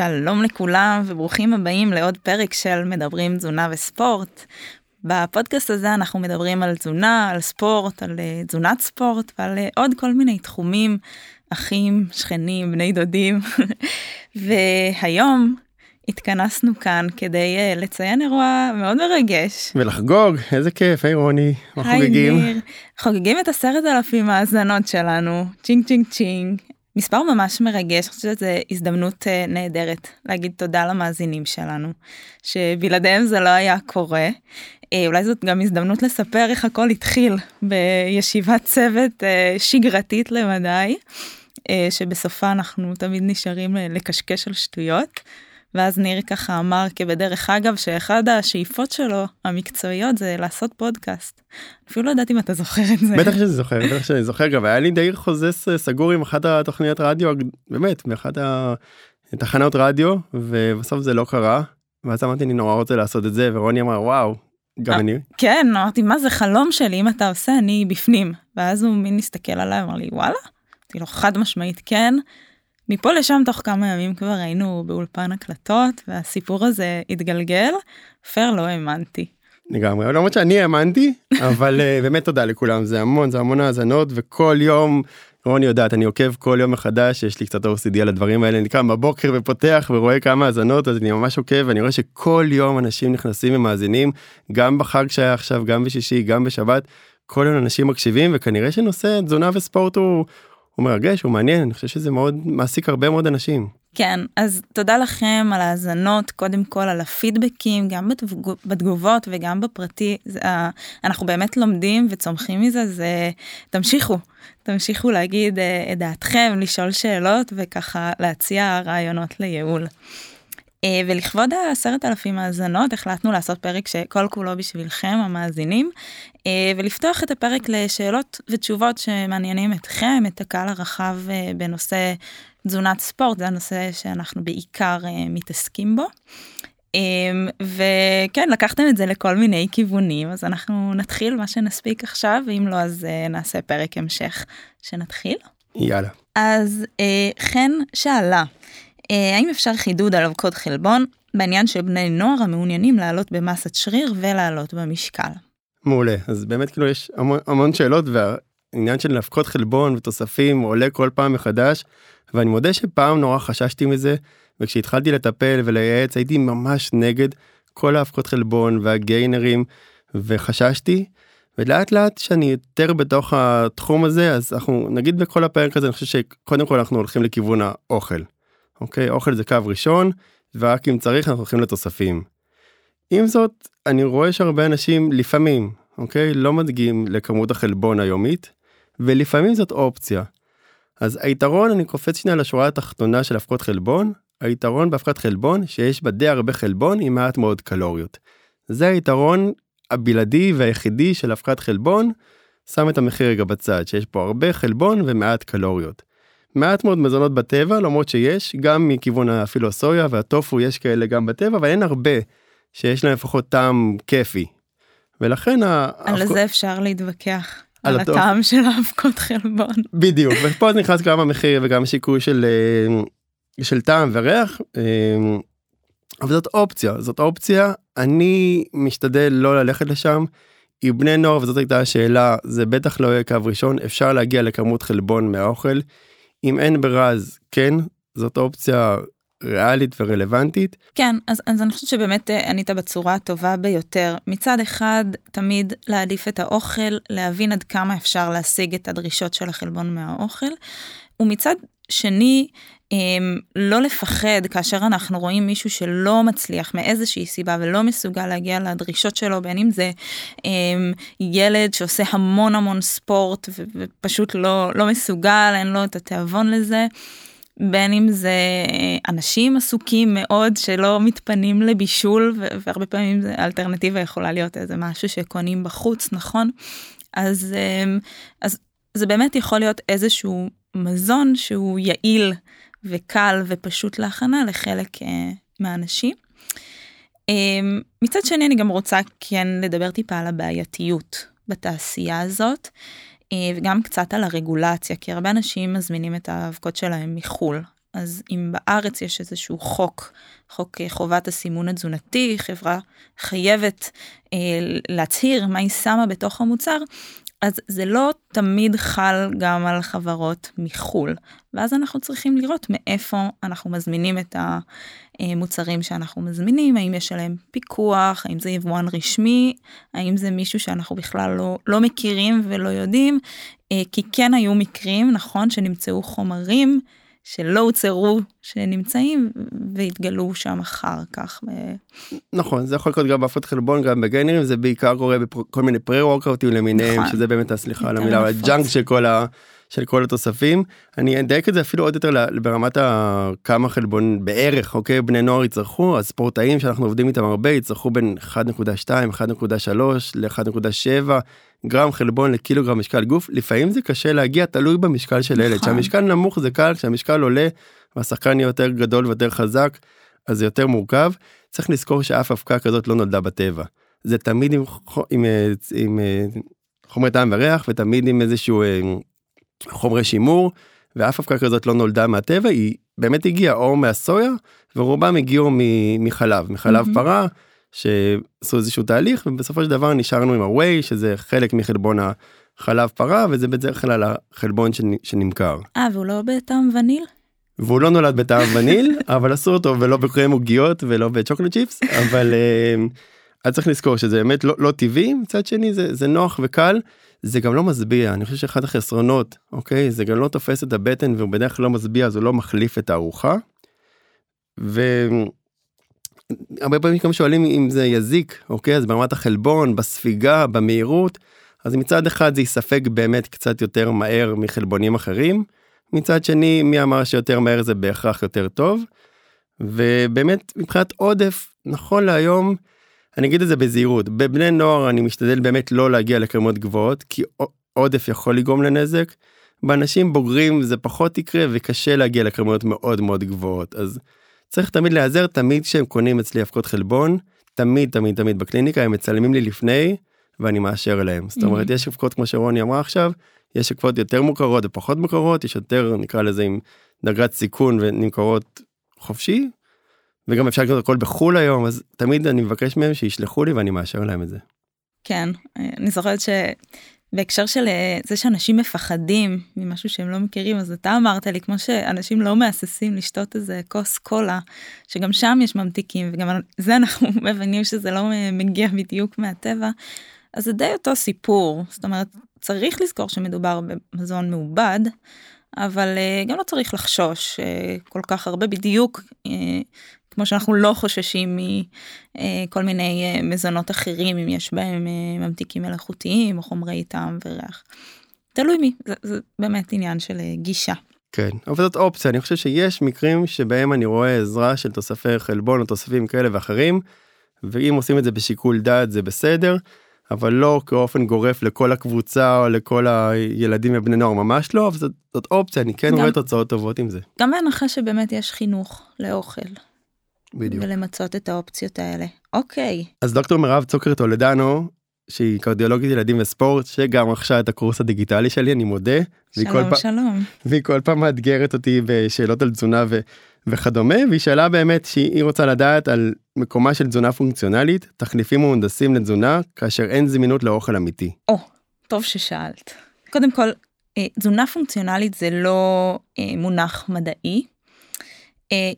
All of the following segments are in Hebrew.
שלום לכולם וברוכים הבאים לעוד פרק של מדברים תזונה וספורט. בפודקאסט הזה אנחנו מדברים על תזונה, על ספורט, על אה, תזונת ספורט ועל אה, עוד כל מיני תחומים, אחים, שכנים, בני דודים. והיום התכנסנו כאן כדי אה, לציין אירוע מאוד מרגש. ולחגוג, איזה כיף, היי רוני, מה חוגגים? ניר, חוגגים את עשרת אלפים האזנות שלנו, צ'ינג צ'ינג צ'ינג. מספר ממש מרגש, אני חושבת שזו הזדמנות uh, נהדרת להגיד תודה למאזינים שלנו, שבלעדיהם זה לא היה קורה. Uh, אולי זאת גם הזדמנות לספר איך הכל התחיל בישיבת צוות uh, שגרתית למדי, שבסופה אנחנו תמיד נשארים לקשקש על שטויות. ואז ניר ככה אמר כבדרך אגב שאחד השאיפות שלו המקצועיות זה לעשות פודקאסט. אפילו לא יודעת אם אתה זוכר את זה. בטח שאני זוכר, בטח שאני זוכר גם היה לי די חוזה סגור עם אחת התוכניות רדיו באמת מאחת התחנות רדיו ובסוף זה לא קרה. ואז אמרתי אני נורא רוצה לעשות את זה ורוני אמר וואו גם אני. כן אמרתי מה זה חלום שלי אם אתה עושה אני בפנים ואז הוא מין הסתכל עליי אמר לי וואלה. אמרתי לו חד משמעית כן. מפה לשם תוך כמה ימים כבר היינו באולפן הקלטות והסיפור הזה התגלגל, פייר לא האמנתי. לגמרי, למרות שאני האמנתי, אבל uh, באמת תודה לכולם, זה המון, זה המון האזנות וכל יום, רוני יודעת, אני עוקב כל יום מחדש, יש לי קצת OCD על הדברים האלה, אני קם בבוקר ופותח ורואה כמה האזנות, אז אני ממש עוקב, ואני רואה שכל יום אנשים נכנסים ומאזינים, גם בחג שהיה עכשיו, גם בשישי, גם בשבת, כל יום אנשים מקשיבים, וכנראה שנושא תזונה וספורט הוא, הוא מרגש, הוא מעניין, אני חושב שזה מאוד מעסיק הרבה מאוד אנשים. כן, אז תודה לכם על ההאזנות, קודם כל על הפידבקים, גם בתגובות וגם בפרטי, זה, אנחנו באמת לומדים וצומחים מזה, זה תמשיכו, תמשיכו להגיד אה, את דעתכם, לשאול שאלות וככה להציע רעיונות לייעול. אה, ולכבוד העשרת אלפים האזנות החלטנו לעשות פרק שכל כולו בשבילכם המאזינים אה, ולפתוח את הפרק לשאלות ותשובות שמעניינים אתכם את הקהל הרחב אה, בנושא תזונת ספורט זה הנושא שאנחנו בעיקר מתעסקים בו. וכן לקחתם את זה לכל מיני כיוונים אז אנחנו נתחיל מה שנספיק עכשיו ואם לא אז נעשה פרק המשך שנתחיל. יאללה. אז חן שאלה. אה, האם אפשר חידוד על אבקות חלבון בעניין של בני נוער המעוניינים לעלות במסת שריר ולעלות במשקל? מעולה אז באמת כאילו יש המון, המון שאלות והעניין של אבקות חלבון ותוספים עולה כל פעם מחדש ואני מודה שפעם נורא חששתי מזה וכשהתחלתי לטפל ולייעץ הייתי ממש נגד כל האבקות חלבון והגיינרים וחששתי ולאט לאט שאני יותר בתוך התחום הזה אז אנחנו נגיד בכל הפרק הזה אני חושב שקודם כל אנחנו הולכים לכיוון האוכל. אוקיי? אוכל זה קו ראשון, ורק אם צריך אנחנו הולכים לתוספים. עם זאת, אני רואה שהרבה אנשים לפעמים, אוקיי? לא מדגיעים לכמות החלבון היומית, ולפעמים זאת אופציה. אז היתרון, אני קופץ שנייה לשורה התחתונה של אבקות חלבון, היתרון באבקת חלבון שיש בה די הרבה חלבון עם מעט מאוד קלוריות. זה היתרון הבלעדי והיחידי של אבקת חלבון, שם את המחיר רגע בצד, שיש פה הרבה חלבון ומעט קלוריות. מעט מאוד מזונות בטבע למרות שיש גם מכיוון אפילו הסויה והטופו יש כאלה גם בטבע אבל אין הרבה שיש להם לפחות טעם כיפי. ולכן על זה אפשר להתווכח. על, על הטעם של האבקות חלבון. בדיוק ופה נכנס גם המחיר וגם שיקוי של אה, של טעם וריח. אה, אבל זאת אופציה זאת אופציה אני משתדל לא ללכת לשם. עם בני נוער וזאת הייתה השאלה זה בטח לא יהיה קו ראשון אפשר להגיע לכמות חלבון מהאוכל אם אין ברירה אז כן זאת אופציה ריאלית ורלוונטית. כן אז, אז אני חושבת שבאמת אה, ענית בצורה הטובה ביותר מצד אחד תמיד להעדיף את האוכל להבין עד כמה אפשר להשיג את הדרישות של החלבון מהאוכל ומצד שני לא לפחד כאשר אנחנו רואים מישהו שלא מצליח מאיזושהי סיבה ולא מסוגל להגיע לדרישות שלו בין אם זה אמ, ילד שעושה המון המון ספורט ופשוט לא לא מסוגל אין לו את התיאבון לזה. בין אם זה אה, אנשים עסוקים מאוד שלא מתפנים לבישול והרבה פעמים זה אלטרנטיבה יכולה להיות איזה משהו שקונים בחוץ נכון אז אמ, אז זה באמת יכול להיות איזשהו מזון שהוא יעיל וקל ופשוט להכנה לחלק uh, מהאנשים. Um, מצד שני אני גם רוצה כן לדבר טיפה על הבעייתיות בתעשייה הזאת uh, וגם קצת על הרגולציה כי הרבה אנשים מזמינים את האבקות שלהם מחול אז אם בארץ יש איזשהו חוק, חוק חובת הסימון התזונתי, חברה חייבת אה, להצהיר מה היא שמה בתוך המוצר, אז זה לא תמיד חל גם על חברות מחו"ל, ואז אנחנו צריכים לראות מאיפה אנחנו מזמינים את המוצרים שאנחנו מזמינים, האם יש עליהם פיקוח, האם זה יבואן רשמי, האם זה מישהו שאנחנו בכלל לא, לא מכירים ולא יודעים, אה, כי כן היו מקרים, נכון, שנמצאו חומרים שלא הוצהרו שנמצאים והתגלו שם אחר כך. נכון זה יכול לקרות גם בהפות חלבון גם בגיינרים זה בעיקר קורה בכל מיני פרה וורקאוטים למיניהם נכון. שזה באמת הסליחה על המילה הג'אנק של כל ה... של כל התוספים. אני אדייק את זה אפילו עוד יותר ברמת כמה חלבון בערך אוקיי? בני נוער יצרכו הספורטאים שאנחנו עובדים איתם הרבה יצרכו בין 1.2 1.3 ל-1.7 גרם חלבון לקילוגרם משקל גוף. לפעמים זה קשה להגיע תלוי במשקל של ילד. כשהמשקל נכון. נמוך זה קל כשהמשקל עולה והשחקן יהיה יותר גדול ויותר חזק אז זה יותר מורכב. צריך לזכור שאף אבקה כזאת לא נולדה בטבע. זה תמיד עם, עם, עם, עם אה, חומרי טעם וריח ותמיד עם איזשהו אה, חומרי שימור ואף אבקה כזאת לא נולדה מהטבע היא באמת הגיעה או מהסויה ורובם הגיעו מחלב מחלב mm-hmm. פרה. שעשו איזשהו תהליך ובסופו של דבר נשארנו עם הווי שזה חלק מחלבון החלב פרה וזה בדרך כלל החלבון שנמכר. אה והוא לא בטעם וניל? והוא לא נולד בטעם וניל אבל עשו אותו ולא בקרם עוגיות ולא בצ'וקולד צ'יפס אבל אה, אז צריך לזכור שזה באמת לא, לא טבעי מצד שני זה, זה נוח וקל זה גם לא משביע אני חושב שאחד החסרונות אוקיי זה גם לא תופס את הבטן והוא בדרך כלל לא משביע אז הוא לא מחליף את הארוחה. ו... הרבה פעמים גם שואלים אם זה יזיק אוקיי אז ברמת החלבון בספיגה במהירות אז מצד אחד זה יספק באמת קצת יותר מהר מחלבונים אחרים מצד שני מי אמר שיותר מהר זה בהכרח יותר טוב. ובאמת מבחינת עודף נכון להיום אני אגיד את זה בזהירות בבני נוער אני משתדל באמת לא להגיע לכמות גבוהות כי עודף יכול לגרום לנזק. באנשים בוגרים זה פחות יקרה וקשה להגיע לכמויות מאוד מאוד גבוהות אז צריך תמיד להיעזר תמיד כשהם קונים אצלי אבקות חלבון תמיד תמיד תמיד בקליניקה הם מצלמים לי לפני ואני מאשר להם זאת אומרת יש אבקות כמו שרוני אמרה עכשיו יש אבקות יותר מוכרות ופחות מוכרות יש יותר נקרא לזה עם דרגת סיכון ונמכרות חופשי. וגם אפשר לקנות הכל בחול היום אז תמיד אני מבקש מהם שישלחו לי ואני מאשר להם את זה. כן אני זוכרת ש... בהקשר של אה, זה שאנשים מפחדים ממשהו שהם לא מכירים אז אתה אמרת לי כמו שאנשים לא מהססים לשתות איזה כוס קולה שגם שם יש ממתיקים וגם זה אנחנו מבינים שזה לא מגיע בדיוק מהטבע אז זה די אותו סיפור זאת אומרת צריך לזכור שמדובר במזון מעובד אבל אה, גם לא צריך לחשוש אה, כל כך הרבה בדיוק כמו שאנחנו לא חוששים מכל מיני אה, מזונות אחרים אם יש בהם אה, ממתיקים מלאכותיים או חומרי טעם וריח. תלוי מי זה, זה באמת עניין של אה, גישה. כן אבל זאת אופציה אני חושב שיש מקרים שבהם אני רואה עזרה של תוספי חלבון או תוספים כאלה ואחרים ואם עושים את זה בשיקול דעת זה בסדר אבל לא כאופן גורף לכל הקבוצה או לכל הילדים ובני נוער ממש לא אבל זאת, זאת אופציה אני כן גם, רואה תוצאות טובות עם זה. גם בהנחה שבאמת יש חינוך לאוכל בדיוק. ולמצות את האופציות האלה. אוקיי. אז דוקטור מירב צוקר טולדנו, שהיא קרדיולוגית ילדים וספורט, שגם רכשה את הקורס הדיגיטלי שלי, אני מודה. שלום, שלום. והיא כל פעם מאתגרת אותי בשאלות על תזונה ו... וכדומה, והיא שאלה באמת שהיא רוצה לדעת על מקומה של תזונה פונקציונלית, תחליפים ומונדסים לתזונה, כאשר אין זמינות לאוכל אמיתי. או, טוב ששאלת. קודם כל, אה, תזונה פונקציונלית זה לא אה, מונח מדעי,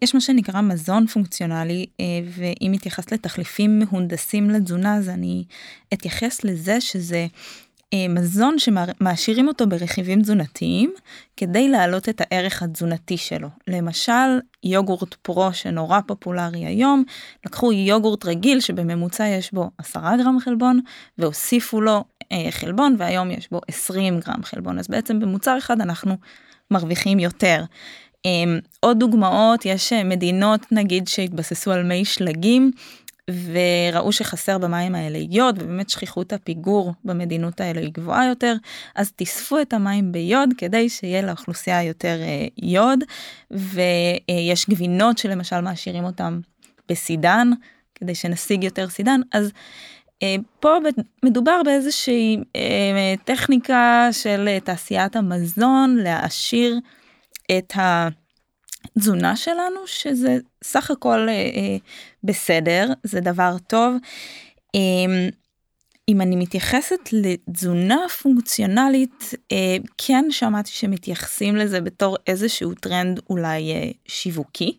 יש מה שנקרא מזון פונקציונלי אה, ואם מתייחס לתחליפים מהונדסים לתזונה אז אני אתייחס לזה שזה אה, מזון שמעשירים אותו ברכיבים תזונתיים כדי להעלות את הערך התזונתי שלו. למשל יוגורט פרו שנורא פופולרי היום, לקחו יוגורט רגיל שבממוצע יש בו 10 גרם חלבון והוסיפו לו חלבון והיום יש בו 20 גרם חלבון אז בעצם במוצר אחד אנחנו מרוויחים יותר. אמ, עוד דוגמאות יש אה, מדינות נגיד שהתבססו על מי שלגים וראו שחסר במים האלה יוד ובאמת שכיחות הפיגור במדינות האלה היא גבוהה יותר אז תאספו את המים ביוד כדי שיהיה לאוכלוסייה יותר אה, יוד. ויש גבינות שלמשל מעשירים אותם בסידן כדי שנשיג יותר סידן. אז אה, פה מדובר באיזושהי טכניקה של תעשיית המזון להעשיר את התזונה שלנו, שזה סך הכל אה, אה, בסדר, זה דבר טוב. אה, אם אני מתייחסת לתזונה פונקציונלית, אה, כן שמעתי שמתייחסים לזה בתור איזשהו טרנד אולי אה, שיווקי.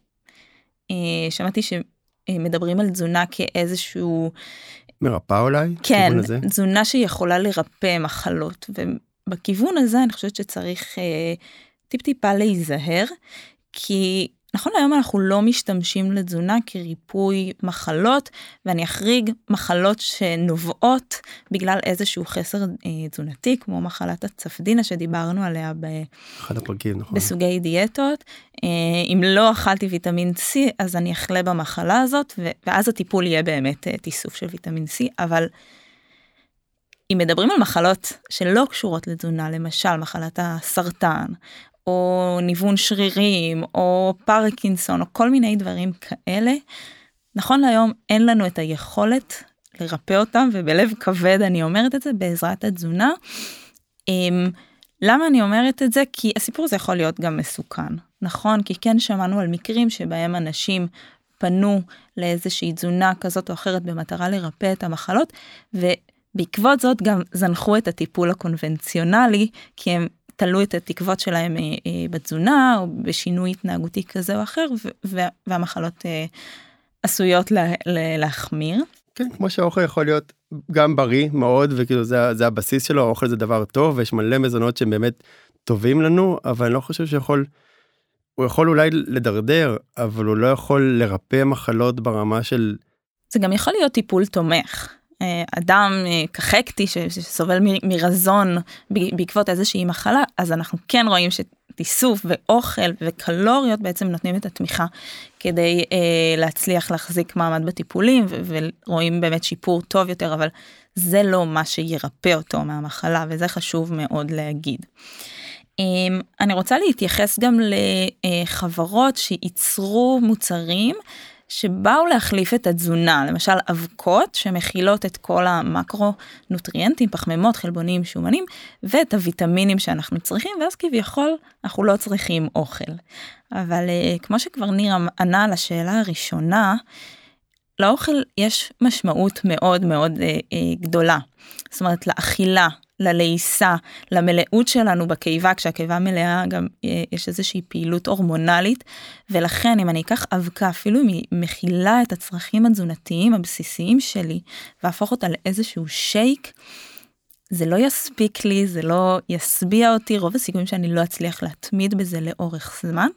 אה, שמעתי שמדברים על תזונה כאיזשהו... מרפא אולי? כן, תזונה שיכולה לרפא מחלות, ובכיוון הזה אני חושבת שצריך טיפ טיפה להיזהר, כי נכון להיום אנחנו לא משתמשים לתזונה כריפוי מחלות ואני אחריג מחלות שנובעות בגלל איזשהו חסר אה, תזונתי כמו מחלת הצפדינה שדיברנו עליה באחד הפרקים נכון בסוגי דיאטות אה, אם לא אכלתי ויטמין C אז אני אחלה במחלה הזאת ואז הטיפול יהיה באמת אה, תיסוף של ויטמין C אבל. אם מדברים על מחלות שלא קשורות לתזונה למשל מחלת הסרטן או ניוון שרירים או פרקינסון או כל מיני דברים כאלה. נכון להיום אין לנו את היכולת לרפא אותם ובלב כבד אני אומרת את זה בעזרת התזונה. אמ, למה אני אומרת את זה? כי הסיפור הזה יכול להיות גם מסוכן, נכון? כי כן שמענו על מקרים שבהם אנשים פנו לאיזושהי תזונה כזאת או אחרת במטרה לרפא את המחלות, ובעקבות זאת גם זנחו את הטיפול הקונבנציונלי, כי הם תלו את התקוות שלהם אה, אה, בתזונה או בשינוי התנהגותי כזה או אחר והמחלות אה, עשויות להחמיר. כן כמו שהאוכל יכול להיות גם בריא מאוד וכאילו זה, זה הבסיס שלו האוכל זה דבר טוב ויש מלא מזונות שהם באמת טובים לנו אבל אני לא חושב שיכול. הוא יכול אולי לדרדר אבל הוא לא יכול לרפא מחלות ברמה של. זה גם יכול להיות טיפול תומך אדם אה, כחקטי שסובל מרזון בעקבות איזושהי מחלה אז אנחנו כן רואים שתיסוף ואוכל וקלוריות בעצם נותנים את התמיכה כדי אה, להצליח להחזיק מעמד בטיפולים ורואים באמת שיפור טוב יותר אבל זה לא מה שירפא אותו מהמחלה וזה חשוב מאוד להגיד. אני רוצה להתייחס גם לחברות שייצרו מוצרים שבאו להחליף את התזונה, למשל אבקות שמכילות את כל המקרו נוטריאנטים, פחמימות, חלבונים, שומנים, ואת הוויטמינים שאנחנו צריכים, ואז כביכול אנחנו לא צריכים אוכל. אבל אה, כמו שכבר ניר ענה על השאלה הראשונה, לאוכל יש משמעות מאוד מאוד אה, אה, גדולה. זאת אומרת לאכילה, ללעיסה, למלאות שלנו בקיבה, כשהקיבה מלאה גם אה, יש איזושהי פעילות הורמונלית, ולכן אם אני אקח אבקה, אפילו אם היא מכילה את הצרכים התזונתיים הבסיסיים שלי, והפוך אותה לאיזשהו שייק, זה לא יספיק לי, זה לא ישביע אותי, רוב הסיכויים שאני לא אצליח להתמיד בזה לאורך זמן.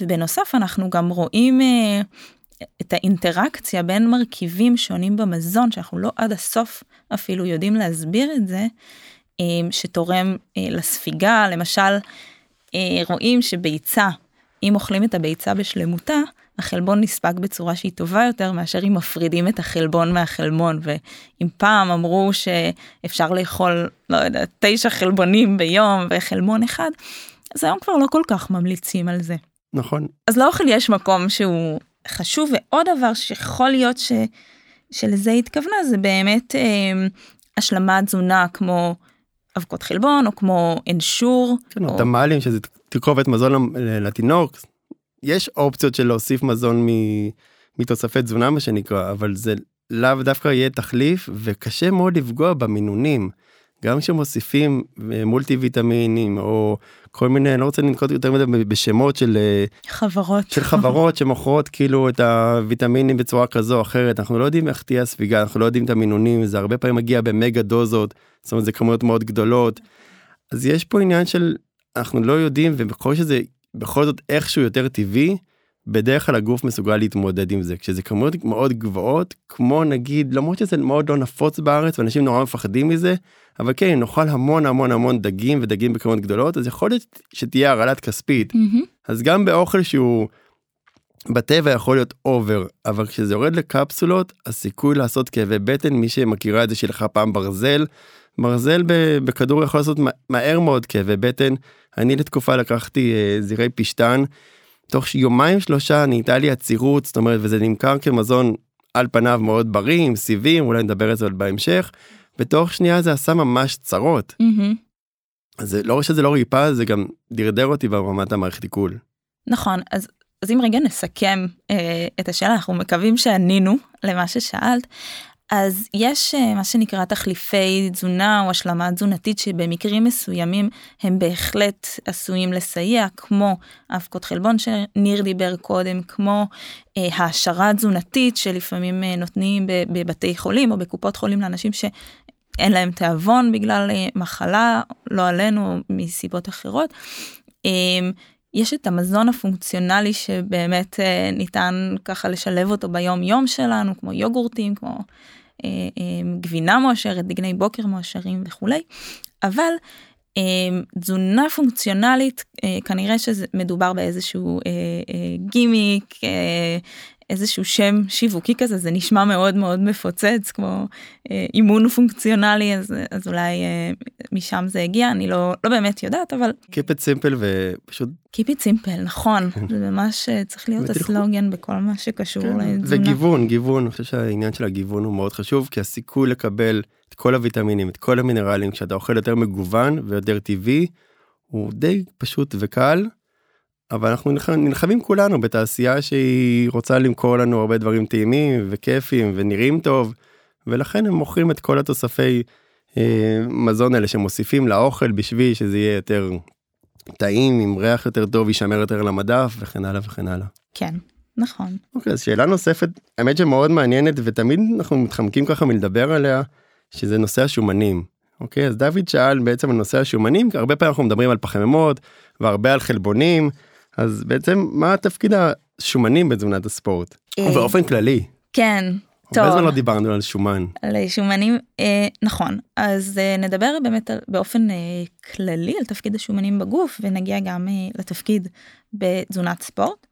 ובנוסף אנחנו גם רואים אה, את האינטראקציה בין מרכיבים שונים במזון שאנחנו לא עד הסוף אפילו יודעים להסביר את זה, אה, שתורם אה, לספיגה, למשל אה, רואים שביצה, אם אוכלים את הביצה בשלמותה, החלבון נספג בצורה שהיא טובה יותר מאשר אם מפרידים את החלבון מהחלמון ואם פעם אמרו שאפשר לאכול לא יודע תשע חלבונים ביום וחלמון אחד אז היום כבר לא כל כך ממליצים על זה. נכון. אז לאוכל יש מקום שהוא חשוב ועוד דבר שיכול להיות ש, שלזה התכוונה זה באמת אה, השלמת תזונה כמו אבקות חלבון או כמו אנשור. כן, או תמ"לים שזה תקרובת מזון לתינוק. יש אופציות של להוסיף מזון מתוספי תזונה מה שנקרא אבל זה לאו דווקא יהיה תחליף וקשה מאוד לפגוע במינונים. גם כשמוסיפים אה, מולטי ויטמינים או כל מיני, אני לא רוצה לנקוט יותר מדי בשמות של אה, חברות, של חברות שמוכרות כאילו את הוויטמינים בצורה כזו או אחרת, אנחנו לא יודעים איך תהיה הספיגה, אנחנו לא יודעים את המינונים, זה הרבה פעמים מגיע במגה דוזות, זאת אומרת זה כמויות מאוד גדולות. אז יש פה עניין של אנחנו לא יודעים ובכל שזה בכל זאת איכשהו יותר טבעי. בדרך כלל הגוף מסוגל להתמודד עם זה כשזה כמויות מאוד גבוהות כמו נגיד למרות שזה מאוד לא נפוץ בארץ ואנשים נורא מפחדים מזה אבל כן נאכל המון המון המון דגים ודגים בכמות גדולות אז יכול להיות שתהיה הרעלת כספית mm-hmm. אז גם באוכל שהוא בטבע יכול להיות אובר אבל כשזה יורד לקפסולות הסיכוי לעשות כאבי בטן מי שמכירה את זה שלך פעם ברזל ברזל בכדור יכול לעשות מהר מאוד כאבי בטן אני לתקופה לקחתי אה, זירי פשטן. תוך יומיים שלושה נהייתה לי עצירות זאת אומרת וזה נמכר כמזון על פניו מאוד בריא עם סיבים אולי נדבר על זה עוד בהמשך. בתוך שנייה זה עשה ממש צרות. Mm-hmm. אז לא רק שזה לא ריפא זה גם דרדר אותי ברמת המערכת עיכול. נכון, אז, אז אם רגע נסכם אה, את השאלה, אנחנו מקווים שענינו למה ששאלת. אז יש אה, מה שנקרא תחליפי תזונה או השלמה תזונתית שבמקרים מסוימים הם בהחלט עשויים לסייע, כמו אבקות חלבון שניר דיבר קודם, כמו אה, העשרה תזונתית שלפעמים אה, נותנים בבתי חולים או בקופות חולים לאנשים שאין להם תיאבון בגלל אה, מחלה, לא עלינו, מסיבות אחרות. אה, יש את המזון הפונקציונלי שבאמת אה, ניתן ככה לשלב אותו ביום יום שלנו, כמו יוגורטים, כמו גבינה מועשרת, דגני בוקר מועשרים וכולי, אבל אה, תזונה פונקציונלית כנראה שזה מדובר באיזשהו גימיק איזשהו שם שיווקי כזה זה נשמע מאוד מאוד מפוצץ כמו אה, אימון פונקציונלי אז אז אולי אה, משם זה הגיע אני לא לא באמת יודעת אבל Keep it simple ופשוט Keep it simple נכון כן. זה ממש אה, צריך להיות הסלוגן בכל מה שקשור כן. לתזונה. וגיוון גיוון אני חושב שהעניין של הגיוון הוא מאוד חשוב כי הסיכוי לקבל את כל הוויטמינים את כל המינרלים כשאתה אוכל יותר מגוון ויותר טבעי הוא די פשוט וקל. אבל אנחנו נלחמים כולנו בתעשייה שהיא רוצה למכור לנו הרבה דברים טעימים וכיפים ונראים טוב ולכן הם מוכרים את כל התוספי אה, מזון האלה שמוסיפים לאוכל בשביל שזה יהיה יותר טעים עם ריח יותר טוב יישמר יותר למדף וכן הלאה וכן הלאה. כן נכון. אוקיי אז שאלה נוספת האמת שמאוד מעניינת ותמיד אנחנו מתחמקים ככה מלדבר עליה שזה נושא השומנים. אוקיי אז דוד שאל בעצם על נושא השומנים הרבה פעמים אנחנו מדברים על פחמימות והרבה על חלבונים. אז בעצם מה תפקיד השומנים בתזונת הספורט? אה, באופן כללי. כן. טוב. הרבה זמן לא דיברנו על שומן. על שומנים, אה, נכון. אז אה, נדבר באמת על, באופן אה, כללי על תפקיד השומנים בגוף ונגיע גם אה, לתפקיד בתזונת ספורט.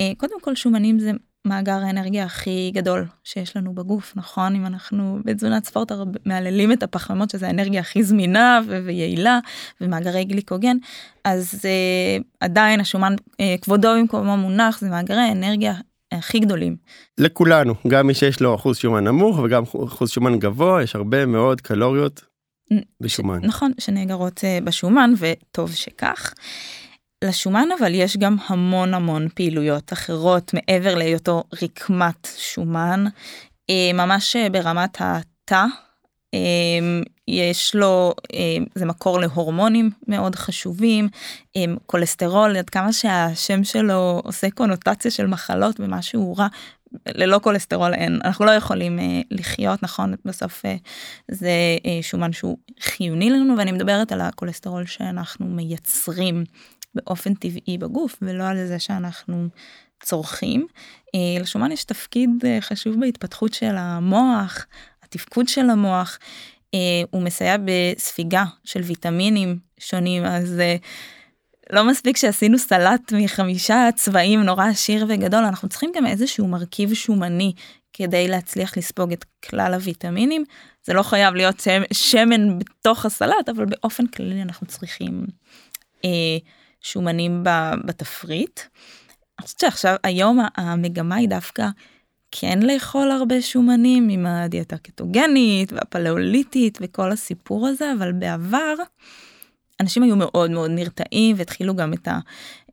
אה, קודם כל שומנים זה מאגר האנרגיה הכי גדול שיש לנו בגוף נכון אם אנחנו בתזונת ספורט מהללים את הפחמימות שזה האנרגיה הכי זמינה ויעילה ומאגרי גליקוגן אז uh, עדיין השומן uh, כבודו במקומו מונח זה מאגרי האנרגיה הכי גדולים. לכולנו גם מי שיש לו אחוז שומן נמוך וגם אחוז שומן גבוה יש הרבה מאוד קלוריות בשומן. נכון שנאגרות uh, בשומן וטוב שכך. לשומן אבל יש גם המון המון פעילויות אחרות מעבר להיותו רקמת שומן, אה, ממש אה, ברמת התא. אה, יש לו, זה מקור להורמונים מאוד חשובים, כולסטרול, עד כמה שהשם שלו עושה קונוטציה של מחלות ומשהו רע, ללא כולסטרול אין, אנחנו לא יכולים לחיות, נכון? בסוף זה שומן שהוא חיוני לנו, ואני מדברת על הכולסטרול שאנחנו מייצרים באופן טבעי בגוף ולא על זה שאנחנו צורכים. אה, לשומן יש תפקיד אה, חשוב בהתפתחות של המוח, התפקוד של המוח. אה, הוא מסייע בספיגה של ויטמינים שונים אז לא מספיק שעשינו סלט מחמישה צבעים נורא עשיר וגדול אנחנו צריכים גם איזשהו מרכיב שומני כדי להצליח לספוג את כלל הוויטמינים זה לא חייב להיות שמן בתוך הסלט אבל באופן כללי אנחנו צריכים אה, שומנים בתפריט. אני חושבת שעכשיו היום המגמה היא דווקא כן לאכול הרבה שומנים עם הדיאטה הקטוגנית והפלאוליטית וכל הסיפור הזה אבל בעבר אנשים היו מאוד מאוד נרתעים והתחילו גם את ה...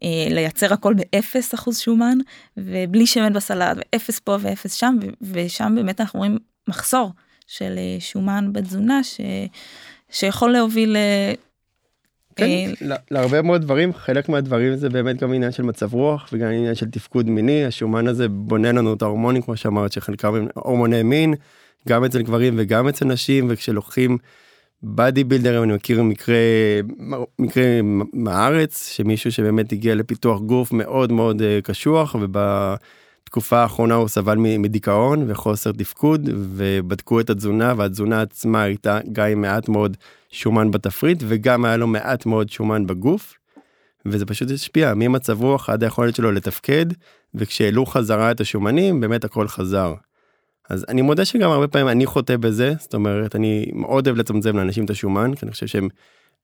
אה, לייצר הכל באפס אחוז שומן ובלי שמן בסלט ואפס פה ואפס שם ושם באמת אנחנו רואים מחסור של אה, שומן בתזונה ש... שיכול להוביל כן, אה, להרבה מאוד דברים. חלק מהדברים זה באמת גם עניין של מצב רוח וגם עניין של תפקוד מיני. השומן הזה בונה לנו את ההורמונים כמו שאמרת שחלקם הם הורמוני מין גם אצל גברים וגם אצל נשים וכשלוקחים בדי בילדר אני מכיר מקרה מקרה מהארץ שמישהו שבאמת הגיע לפיתוח גוף מאוד מאוד אה, קשוח ובתקופה האחרונה הוא סבל מדיכאון וחוסר תפקוד ובדקו את התזונה והתזונה עצמה הייתה גם עם מעט מאוד. שומן בתפריט וגם היה לו מעט מאוד שומן בגוף. וזה פשוט השפיע ממצב רוח עד היכולת שלו לתפקד וכשהעלו חזרה את השומנים באמת הכל חזר. אז אני מודה שגם הרבה פעמים אני חוטא בזה זאת אומרת אני מאוד אוהב לצמצם לאנשים את השומן כי אני חושב שהם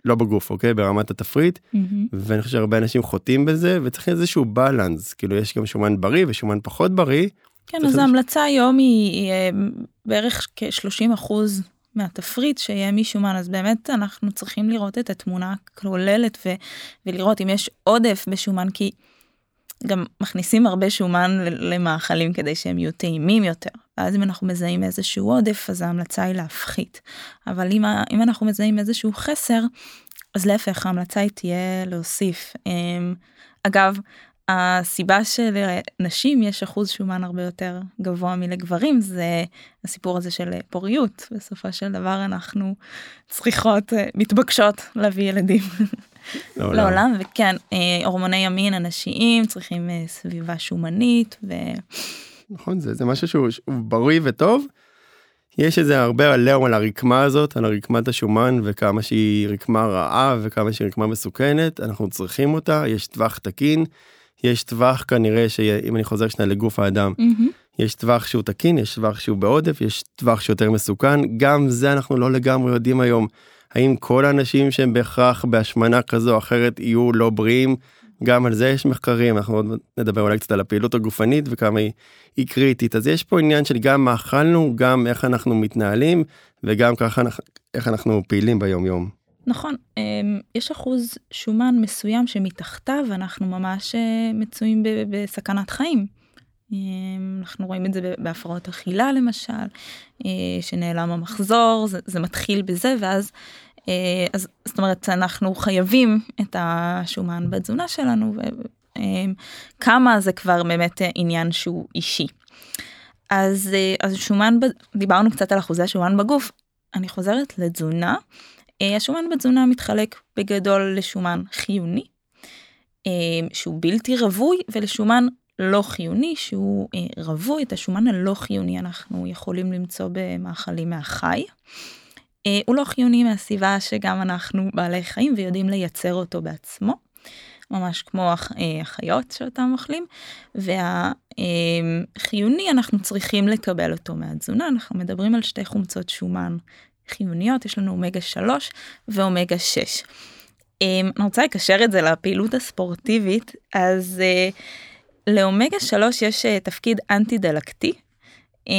לא בגוף אוקיי ברמת התפריט mm-hmm. ואני חושב שהרבה אנשים חוטאים בזה וצריך איזשהו בלנס כאילו יש גם שומן בריא ושומן פחות בריא. כן אז ההמלצה היום היא, היא אה, בערך כ-30 אחוז מהתפריט שיהיה משומן אז באמת אנחנו צריכים לראות את התמונה הכוללת ו- ולראות אם יש עודף בשומן כי גם מכניסים הרבה שומן למאכלים כדי שהם יהיו טעימים יותר. ואז אם אנחנו מזהים איזשהו עודף אז ההמלצה היא להפחית. אבל אם, אם אנחנו מזהים איזשהו חסר אז להפך ההמלצה היא תהיה להוסיף. אמ, אגב הסיבה שלנשים יש אחוז שומן הרבה יותר גבוה מלגברים זה הסיפור הזה של פוריות בסופו של דבר אנחנו צריכות מתבקשות להביא ילדים לעולם, לעולם וכן הורמוני ימין הנשיים צריכים סביבה שומנית. ו... נכון זה, זה משהו שהוא, שהוא בריא וטוב. יש איזה הרבה עליהום על הרקמה הזאת על הרקמת השומן וכמה שהיא רקמה רעה וכמה שהיא רקמה מסוכנת אנחנו צריכים אותה יש טווח תקין. יש טווח כנראה שאם אני חוזר שנייה לגוף האדם mm-hmm. יש טווח שהוא תקין יש טווח שהוא בעודף יש טווח שיותר מסוכן גם זה אנחנו לא לגמרי יודעים היום האם כל האנשים שהם בהכרח בהשמנה כזו או אחרת יהיו לא בריאים גם על זה יש מחקרים אנחנו עוד נדבר אולי קצת על הפעילות הגופנית וכמה היא, היא קריטית אז יש פה עניין של גם מה אכלנו גם איך אנחנו מתנהלים וגם ככה איך אנחנו פעילים ביום יום. נכון, אמ, יש אחוז שומן מסוים שמתחתיו אנחנו ממש אה, מצויים בסכנת חיים. אמ, אנחנו רואים את זה בהפרעות אכילה למשל, אה, שנעלם המחזור, זה, זה מתחיל בזה ואז, אה, אז זאת אומרת אנחנו חייבים את השומן בתזונה שלנו וכמה אמ, זה כבר באמת עניין שהוא אישי. אז, אז שומן, דיברנו קצת על אחוזי השומן בגוף, אני חוזרת לתזונה. אה, השומן בתזונה מתחלק בגדול לשומן חיוני, אה, שהוא בלתי רווי, ולשומן לא חיוני, שהוא אה, רווי. את השומן הלא חיוני אנחנו יכולים למצוא במאכלים מהחי. הוא לא חיוני מהסיבה שגם אנחנו בעלי חיים ויודעים לייצר אותו בעצמו. ממש כמו החיות שאותם אוכלים והחיוני אנחנו צריכים לקבל אותו מהתזונה אנחנו מדברים על שתי חומצות שומן חיוניות, יש לנו אומגה 3 ואומגה 6. אמ, אני רוצה לקשר את זה לפעילות הספורטיבית, אז uh, לאומגה 3 יש uh, תפקיד אנטי דלקתי, um,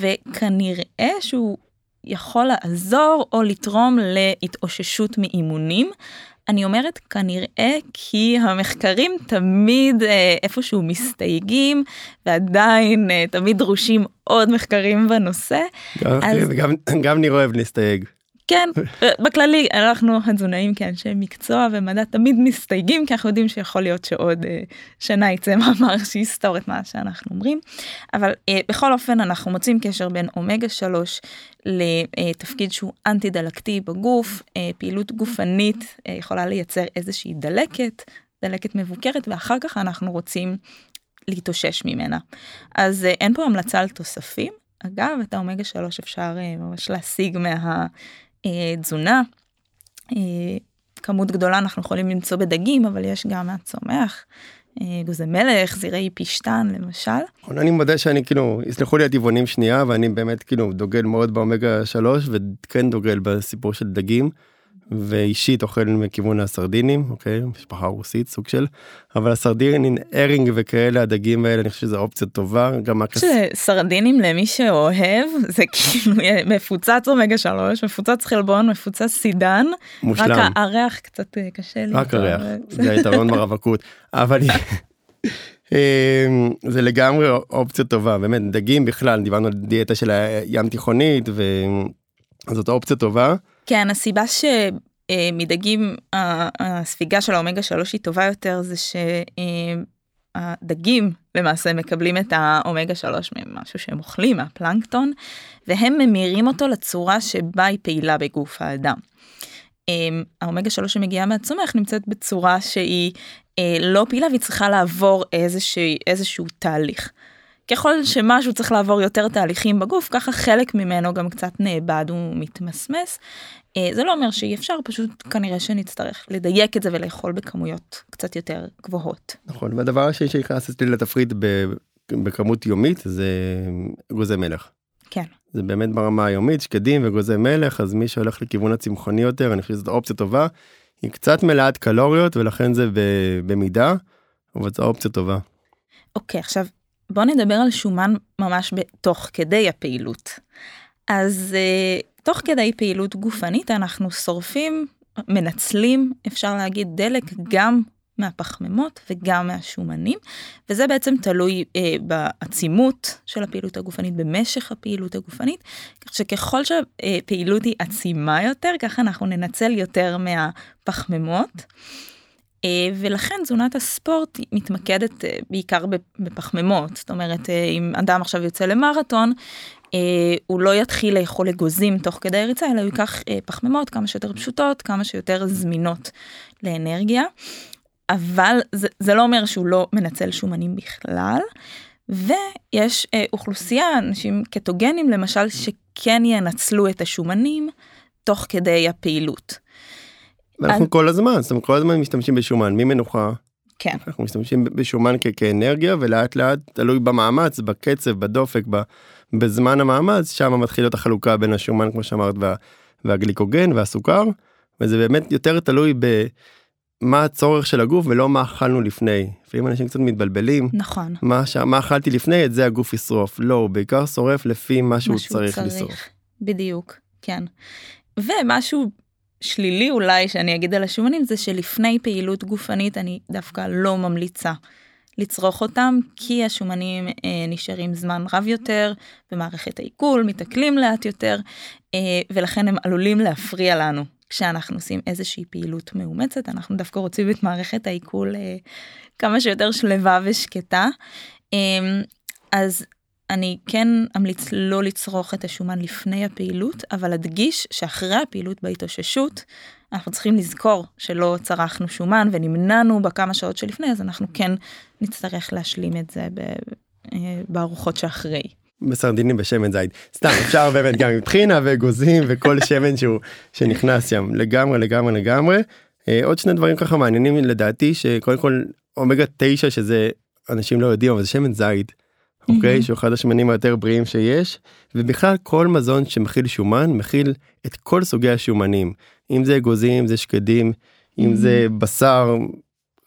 וכנראה שהוא יכול לעזור או לתרום להתאוששות מאימונים. אני אומרת כנראה כי המחקרים תמיד אה, איפשהו מסתייגים ועדיין אה, תמיד דרושים עוד מחקרים בנושא. גם, אז... גם, גם ניר אוהב להסתייג. כן, בכללי אנחנו התזונאים כאנשי מקצוע ומדע תמיד מסתייגים כי אנחנו יודעים שיכול להיות שעוד אה, שנה יצא מאמר שיסתור את מה שאנחנו אומרים. אבל אה, בכל אופן אנחנו מוצאים קשר בין אומגה 3 לתפקיד שהוא אנטי דלקתי בגוף, אה, פעילות גופנית אה, יכולה לייצר איזושהי דלקת, דלקת מבוקרת ואחר כך אנחנו רוצים להתאושש ממנה. אז אה, אין פה המלצה על תוספים. אגב, את האומגה 3 אפשר אה, ממש להשיג מה... אה, תזונה. אה, כמות גדולה אנחנו יכולים למצוא בדגים אבל יש גם מהצומח. אה, גוזי מלך, זירי פישטן למשל. נכון, אני מודה שאני כאילו, יסלחו לי הטבעונים שנייה ואני באמת כאילו דוגל מאוד באומגה 3 וכן דוגל בסיפור של דגים. ואישית אוכל מכיוון הסרדינים אוקיי? משפחה רוסית סוג של. אבל הסרדינים ארינג וכאלה הדגים האלה אני חושב שזה אופציה טובה. גם הכס... סרדינים למי שאוהב זה כאילו מפוצץ אומגה 3 מפוצץ חלבון מפוצץ סידן. מושלם. רק הריח קצת אה, קשה לי. רק הריח. זה היתרון ברווקות. אבל אמ, זה לגמרי אופציה טובה באמת דגים בכלל דיברנו על דיאטה של הים תיכונית וזאת אופציה טובה. כן, הסיבה שמדגים הספיגה של האומגה 3 היא טובה יותר זה שהדגים למעשה מקבלים את האומגה 3 ממשהו שהם אוכלים, מהפלנקטון, והם ממירים אותו לצורה שבה היא פעילה בגוף האדם. האומגה 3 שמגיעה מהצומח נמצאת בצורה שהיא אה, לא פעילה והיא צריכה לעבור איזשהו, איזשהו תהליך. ככל שמשהו צריך לעבור יותר תהליכים בגוף, ככה חלק ממנו גם קצת נאבד ומתמסמס. אה, זה לא אומר שאי אפשר, פשוט כנראה שנצטרך לדייק את זה ולאכול בכמויות קצת יותר גבוהות. נכון, והדבר השני שנכנס אצלי לתפריט בכמות יומית זה גוזי מלך. כן. זה באמת ברמה היומית, שקדים וגוזי מלך, אז מי שהולך לכיוון הצמחוני יותר, אני חושב שזו אופציה טובה. היא קצת מלאת קלוריות ולכן זה במידה, אבל זו אופציה טובה. אוקיי, עכשיו בוא נדבר על שומן ממש תוך כדי הפעילות. אז uh, תוך כדי פעילות גופנית אנחנו שורפים, מנצלים, אפשר להגיד דלק גם מהפחמימות וגם מהשומנים, וזה בעצם תלוי אה, בעצימות של הפעילות הגופנית, במשך הפעילות הגופנית, כך שככל שהפעילות היא עצימה יותר, ככה אנחנו ננצל יותר מהפחמימות. אה, ולכן תזונת הספורט מתמקדת אה, בעיקר בפחמימות, זאת אומרת אה, אם אדם עכשיו יוצא למרתון, הוא לא יתחיל לאכול אגוזים תוך כדי ריצה, אלא הוא ייקח פחמימות כמה שיותר פשוטות, כמה שיותר זמינות לאנרגיה. אבל זה, זה לא אומר שהוא לא מנצל שומנים בכלל. ויש אה, אוכלוסייה, אנשים קטוגנים למשל, שכן ינצלו את השומנים תוך כדי הפעילות. אנחנו כל הזמן, זאת אומרת כל הזמן משתמשים בשומן, ממנוחה. כן. אנחנו משתמשים בשומן כ- כאנרגיה ולאט לאט תלוי במאמץ, בקצב, בדופק, ב- בזמן המאמץ, שם מתחילות החלוקה בין השומן כמו שאמרת וה- והגליקוגן והסוכר, וזה באמת יותר תלוי במה הצורך של הגוף ולא מה אכלנו לפני. לפעמים אנשים קצת מתבלבלים. נכון. מה, ש... מה אכלתי לפני את זה הגוף ישרוף. לא, הוא בעיקר שורף לפי מה שהוא צריך, צריך לשרוף. בדיוק, כן. ומשהו שלילי אולי שאני אגיד על השומנים זה שלפני פעילות גופנית אני דווקא לא ממליצה לצרוך אותם כי השומנים אה, נשארים זמן רב יותר במערכת העיכול מתעכלים לאט יותר אה, ולכן הם עלולים להפריע לנו כשאנחנו עושים איזושהי פעילות מאומצת אנחנו דווקא רוצים את מערכת העיכול אה, כמה שיותר שלווה ושקטה. אה, אז אני כן אמליץ לא לצרוך את השומן לפני הפעילות, אבל אדגיש שאחרי הפעילות בהתאוששות, אנחנו צריכים לזכור שלא צרכנו שומן ונמנענו בכמה שעות שלפני, אז אנחנו כן נצטרך להשלים את זה אה, בארוחות שאחרי. בסרדינים בשמן זית. סתם אפשר באמת גם עם טחינה ואגוזים וכל שמן שהוא שנכנס שם. לגמרי לגמרי לגמרי. אה, עוד שני דברים ככה מעניינים לדעתי שקודם כל אומגה 9 שזה אנשים לא יודעים אבל זה שמן זית אוקיי? Mm-hmm. שהוא אחד השמנים היותר בריאים שיש, ובכלל כל מזון שמכיל שומן מכיל את כל סוגי השומנים, אם זה אגוזים, אם זה שקדים, mm-hmm. אם זה בשר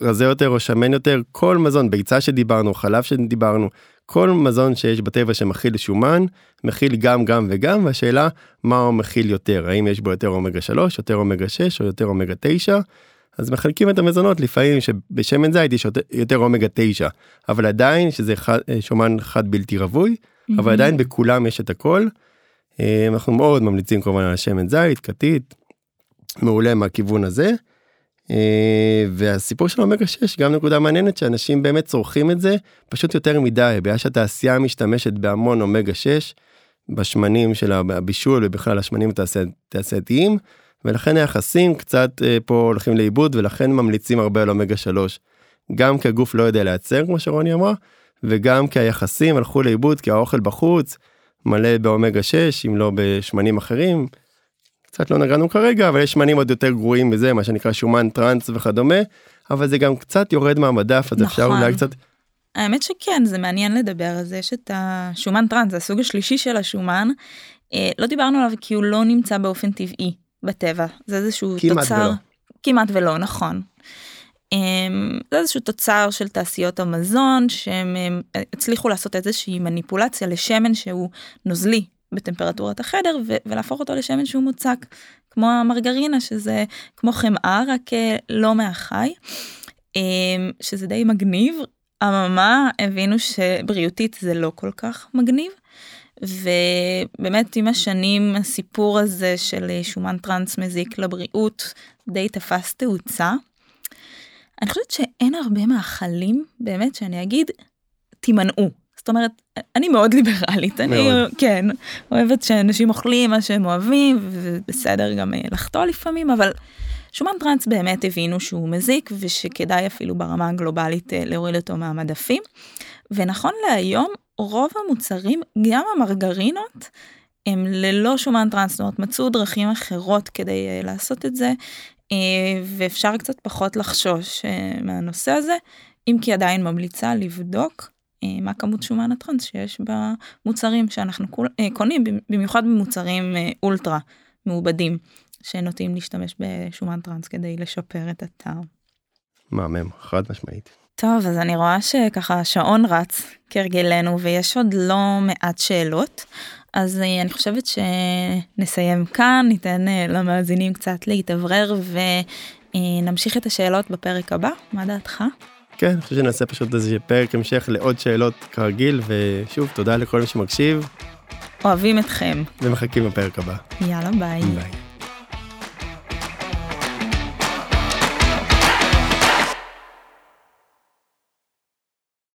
רזה יותר או שמן יותר, כל מזון, ביצה שדיברנו, חלב שדיברנו, כל מזון שיש בטבע שמכיל שומן, מכיל גם גם וגם, והשאלה מה הוא מכיל יותר, האם יש בו יותר אומגה 3, יותר אומגה 6 או יותר אומגה 9. אז מחלקים את המזונות לפעמים שבשמן זית יש יותר אומגה 9 אבל עדיין שזה חד, אה, שומן חד בלתי רווי mm-hmm. אבל עדיין בכולם יש את הכל. אה, אנחנו מאוד ממליצים כמובן על שמן זית כתית מעולה מהכיוון הזה. אה, והסיפור של אומגה 6 גם נקודה מעניינת שאנשים באמת צורכים את זה פשוט יותר מדי בגלל שהתעשייה משתמשת בהמון אומגה 6 בשמנים של הבישול ובכלל השמנים התעשייתיים. ולכן היחסים קצת אה, פה הולכים לאיבוד ולכן ממליצים הרבה על אומגה 3. גם כי הגוף לא יודע לייצר כמו שרוני אמרה וגם כי היחסים הלכו לאיבוד כי האוכל בחוץ מלא באומגה 6 אם לא בשמנים אחרים. קצת לא נגענו כרגע אבל יש שמנים עוד יותר גרועים מזה מה שנקרא שומן טראנס וכדומה אבל זה גם קצת יורד מהמדף אז נכון. אפשר אולי קצת. האמת שכן זה מעניין לדבר על זה יש את השומן טראנס זה הסוג השלישי של השומן אה, לא דיברנו עליו כי הוא לא נמצא באופן טבעי בטבע זה איזשהו כמעט תוצר ולא. כמעט ולא נכון. אמ, זה איזשהו תוצר של תעשיות המזון שהם הצליחו לעשות איזושהי מניפולציה לשמן שהוא נוזלי בטמפרטורת החדר ולהפוך אותו לשמן שהוא מוצק כמו המרגרינה שזה כמו חמאה רק אה, לא מהחי אמ, שזה די מגניב אממה הבינו שבריאותית זה לא כל כך מגניב ובאמת עם השנים הסיפור הזה של שומן טראנס מזיק לבריאות די תפס תאוצה. אני חושבת שאין הרבה מאכלים באמת שאני אגיד תימנעו. זאת אומרת אני מאוד ליברלית אני מאוד. כן אוהבת שאנשים אוכלים מה שהם אוהבים ובסדר גם לחטוא לפעמים אבל שומן טראנס באמת הבינו שהוא מזיק ושכדאי אפילו ברמה הגלובלית אה, להוריד אותו מהמדפים. ונכון להיום רוב המוצרים, גם המרגרינות, הם ללא שומן טראנס, זאת אומרת מצאו דרכים אחרות כדי uh, לעשות את זה, uh, ואפשר קצת פחות לחשוש uh, מהנושא הזה, אם כי עדיין ממליצה לבדוק uh, מה כמות שומן הטראנס שיש במוצרים שאנחנו כול, uh, קונים, במיוחד במוצרים uh, אולטרה מעובדים, שנוטים להשתמש בשומן טראנס כדי לשפר את הטעם. מהמם, חד משמעית. טוב, אז אני רואה שככה השעון רץ כהרגלנו ויש עוד לא מעט שאלות. אז אה, אני חושבת שנסיים כאן, ניתן אה, למאזינים קצת להתאוורר אה, נמשיך את השאלות בפרק הבא, מה דעתך? כן, אני חושב שנעשה פשוט איזה פרק המשך לעוד שאלות כרגיל, ושוב, תודה לכל מי שמקשיב. אוהבים אתכם. ומחכים בפרק הבא. יאללה ביי. ביי.